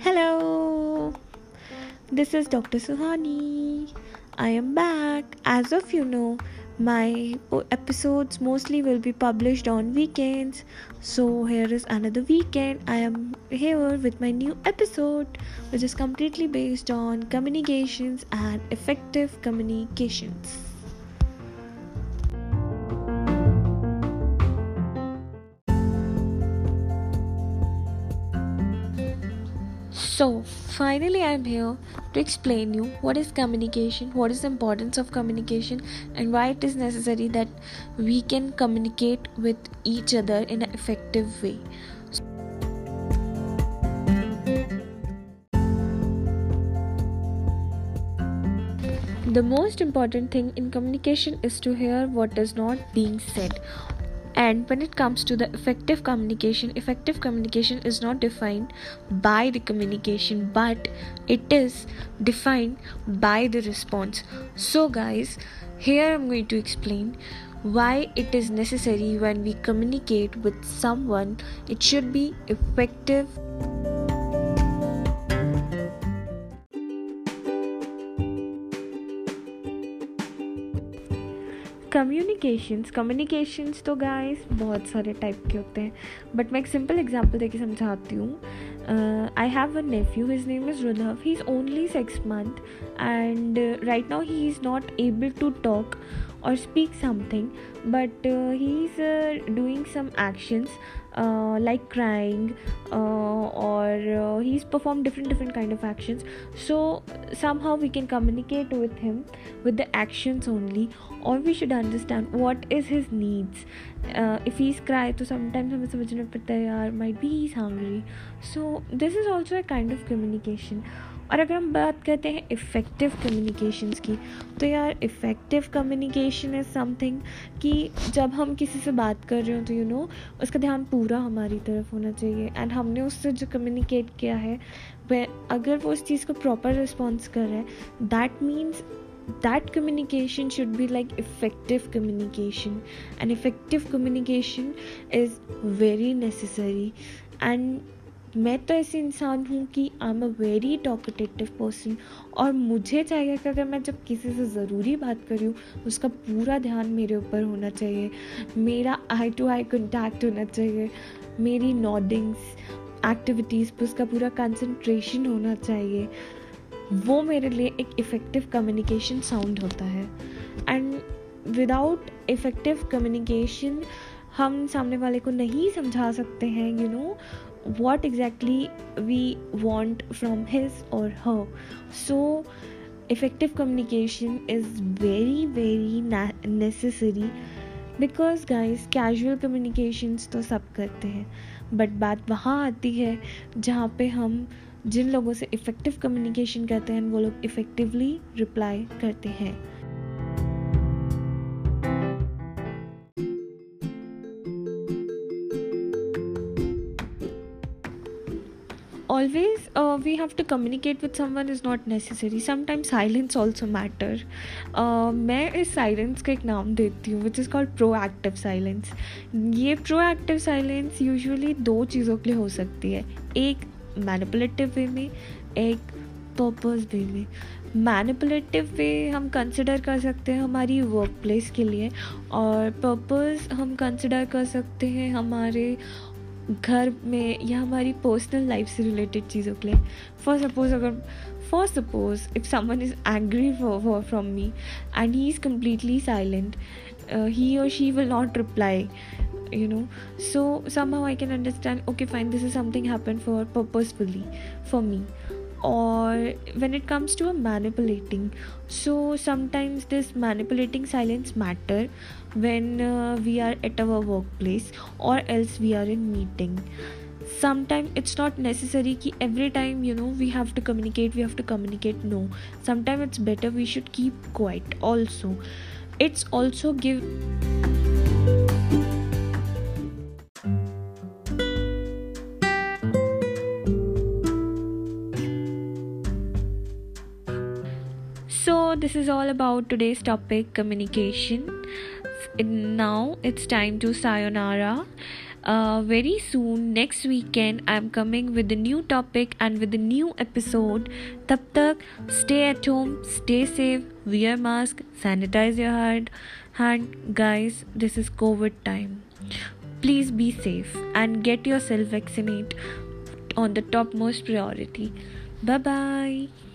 Hello, this is Dr. Suhani. I am back. As of you know, my episodes mostly will be published on weekends. So, here is another weekend. I am here with my new episode, which is completely based on communications and effective communications. So, finally, I'm here to explain you what is communication, what is the importance of communication, and why it is necessary that we can communicate with each other in an effective way. The most important thing in communication is to hear what is not being said and when it comes to the effective communication effective communication is not defined by the communication but it is defined by the response. So guys here i'm going to explain why it is necessary when we communicate with someone it should be effective communications communications तो guys बहुत सारे type के होते हैं। But मैं एक simple example देके समझाती हूँ। I have a nephew his name is Rudhav he is only six month and right now he is not able to talk और speak something but he is doing some actions. Like crying और he is perform different different kind of actions so somehow we can communicate with him with the actions only और we should understand what is his needs if he is cry तो sometimes हमें समझना पड़ता है, यार maybe he is hungry so this is also a kind of communication और अगर हम बात करते हैं इफ़ेक्टिव कम्युनिकेशंस की तो यार इफ़ेक्टिव कम्युनिकेशन इज़ समथिंग कि जब हम किसी से बात कर रहे हो तो यू you नो know, उसका ध्यान पूरा हमारी तरफ़ होना चाहिए। एंड हमने उससे जो कम्युनिकेट किया है वह अगर वो उस चीज़ को प्रॉपर रिस्पॉन्स कर रहा है that means that communication should be like effective communication and effective communication is very necessary and मैं तो ऐसी इंसान हूँ कि I am a very talkative person और मुझे चाहिए कि अगर मैं जब किसी से ज़रूरी बात कर रही उसका पूरा ध्यान मेरे ऊपर होना चाहिए मेरा आई टू आई कॉन्टैक्ट होना चाहिए मेरी नॉडिंग्स एक्टिविटीज़ पर उसका पूरा कंसंट्रेशन होना चाहिए वो मेरे लिए एक इफ़ेक्टिव कम्युनिकेशन साउंड होता है। एंड विदाउट इफ़ेक्टिव कम्युनिकेशन हम सामने वाले को नहीं समझा सकते हैं you you know know, what exactly we want from his or her. So, effective communication is very very na- necessary because guys casual communications तो सब करते हैं बट बात वहाँ आती है जहाँ पे हम जिन लोगों से इफ़ेक्टिव कम्युनिकेशन करते हैं, वो लोग इफ़ेक्टिवली रिप्लाई करते हैं। Always uh, we have to communicate with someone is not necessary. Sometimes silence also matter. Uh, मैं इस साइलेंस का एक नाम देती हूँ which is called proactive silence ये प्रो एक्टिव साइलेंस यूजुअली दो चीज़ों के लिए हो सकती है। एक मैनिपुलेटिव वे में एक पर्पस वे में। मैनिपुलेटिव वे हम कंसिडर कर सकते हैं हमारी वर्क प्लेस के लिए और पर्पस हम कंसिडर कर सकते हैं हमारे घर में या हमारी पर्सनल लाइफ से रिलेटेड चीज़ों के लिए। फॉर सपोज़ अगर for suppose if someone is angry for from me and he is completely silent he और she will not reply you know so somehow I can understand okay fine this is something happen for purposefully for me or when it comes to a manipulating. So sometimes this manipulating silence matter when uh, we are at our workplace or else we are in meeting. Sometimes it's not necessary ki every time you know we have to communicate we have to communicate no. Sometimes it's better we should keep quiet also. It's also give this is all about today's topic communication. Now it's time to sayonara. Uh, very soon next weekend i'm coming with a new topic and with a new episode. Tab tak stay at home stay safe wear mask sanitize your hand hand guys this is covid time. Please be safe and get yourself vaccinated on the topmost priority. Bye bye